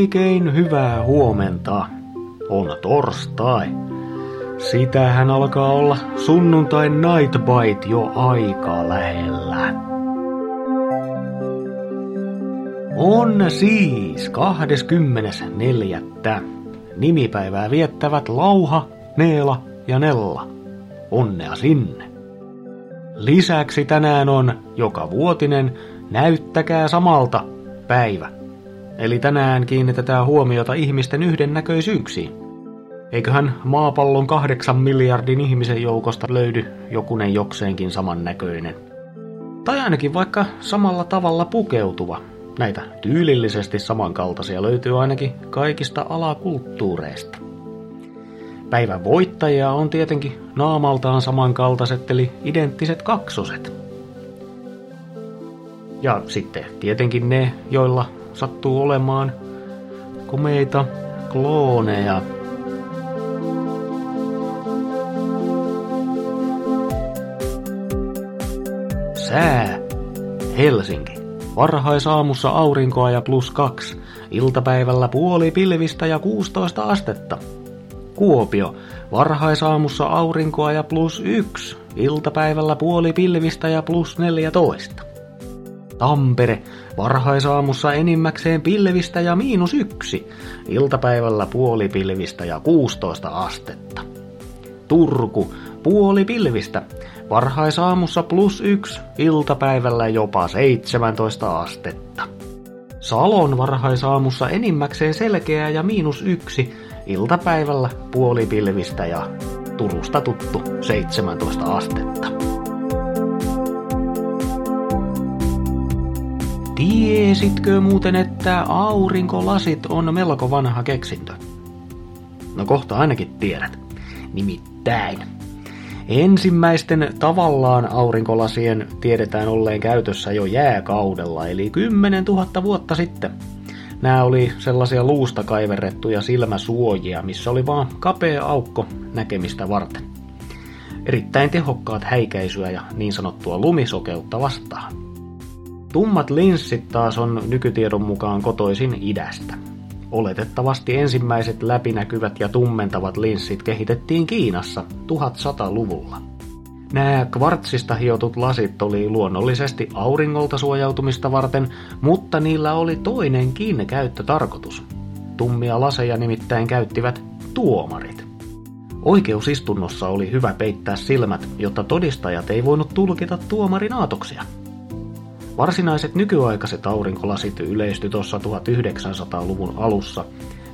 Oikein hyvää huomenta. On torstai. Sitähän alkaa olla sunnuntai night bite jo aika lähellä. On siis 24. Nimipäivää viettävät Lauha, Neela ja Nella. Onnea sinne. Lisäksi tänään on joka vuotinen Näyttäkää samalta päivä. Eli tänään kiinnitetään huomiota ihmisten yhdennäköisyyksiin. Eiköhän maapallon kahdeksan miljardin ihmisen joukosta löydy jokunen jokseenkin samannäköinen. Tai ainakin vaikka samalla tavalla pukeutuva. Näitä tyylillisesti samankaltaisia löytyy ainakin kaikista alakulttuureista. Päivän voittajia on tietenkin naamaltaan samankaltaiset eli identtiset kaksoset. Ja sitten tietenkin ne, joilla sattuu olemaan komeita klooneja. Sää. Helsinki. Varhaisaamussa aurinkoa ja plus kaksi. Iltapäivällä puoli pilvistä ja 16 astetta. Kuopio. Varhaisaamussa aurinkoa ja plus yksi. Iltapäivällä puoli pilvistä ja plus 14. Tampere, varhaisaamussa enimmäkseen pilvistä ja miinus yksi, iltapäivällä puoli pilvistä ja 16 astetta. Turku, puoli pilvistä, varhaisaamussa plus yksi, iltapäivällä jopa 17 astetta. Salon varhaisaamussa enimmäkseen selkeää ja miinus yksi, iltapäivällä puoli pilvistä ja Turusta tuttu 17 astetta. Tiesitkö muuten, että aurinkolasit on melko vanha keksintö? No kohta ainakin tiedät. Nimittäin. Ensimmäisten tavallaan aurinkolasien tiedetään olleen käytössä jo jääkaudella, eli 10 000 vuotta sitten. Nämä oli sellaisia luusta kaiverrettuja silmäsuojia, missä oli vaan kapea aukko näkemistä varten. Erittäin tehokkaat häikäisyä ja niin sanottua lumisokeutta vastaan. Tummat linssit taas on nykytiedon mukaan kotoisin idästä. Oletettavasti ensimmäiset läpinäkyvät ja tummentavat linssit kehitettiin Kiinassa 1100-luvulla. Nämä kvartsista hiotut lasit oli luonnollisesti auringolta suojautumista varten, mutta niillä oli toinenkin käyttötarkoitus. Tummia laseja nimittäin käyttivät tuomarit. Oikeusistunnossa oli hyvä peittää silmät, jotta todistajat ei voinut tulkita tuomarin aatoksia. Varsinaiset nykyaikaiset aurinkolasit yleistyi tuossa 1900-luvun alussa.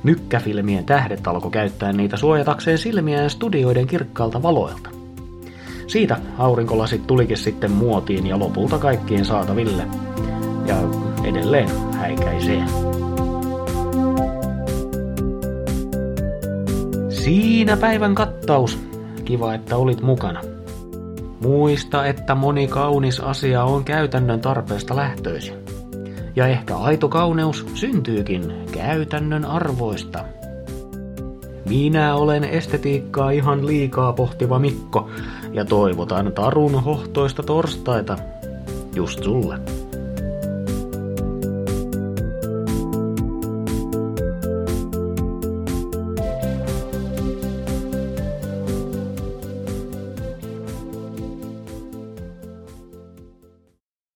Mykkäfilmien tähdet alkoi käyttää niitä suojatakseen silmiään studioiden kirkkaalta valoilta. Siitä aurinkolasit tulikin sitten muotiin ja lopulta kaikkien saataville. Ja edelleen häikäisee. Siinä päivän kattaus. Kiva, että olit mukana. Muista, että moni kaunis asia on käytännön tarpeesta lähtöisin. Ja ehkä aito kauneus syntyykin käytännön arvoista. Minä olen estetiikkaa ihan liikaa pohtiva Mikko ja toivotan tarun hohtoista torstaita just sulle.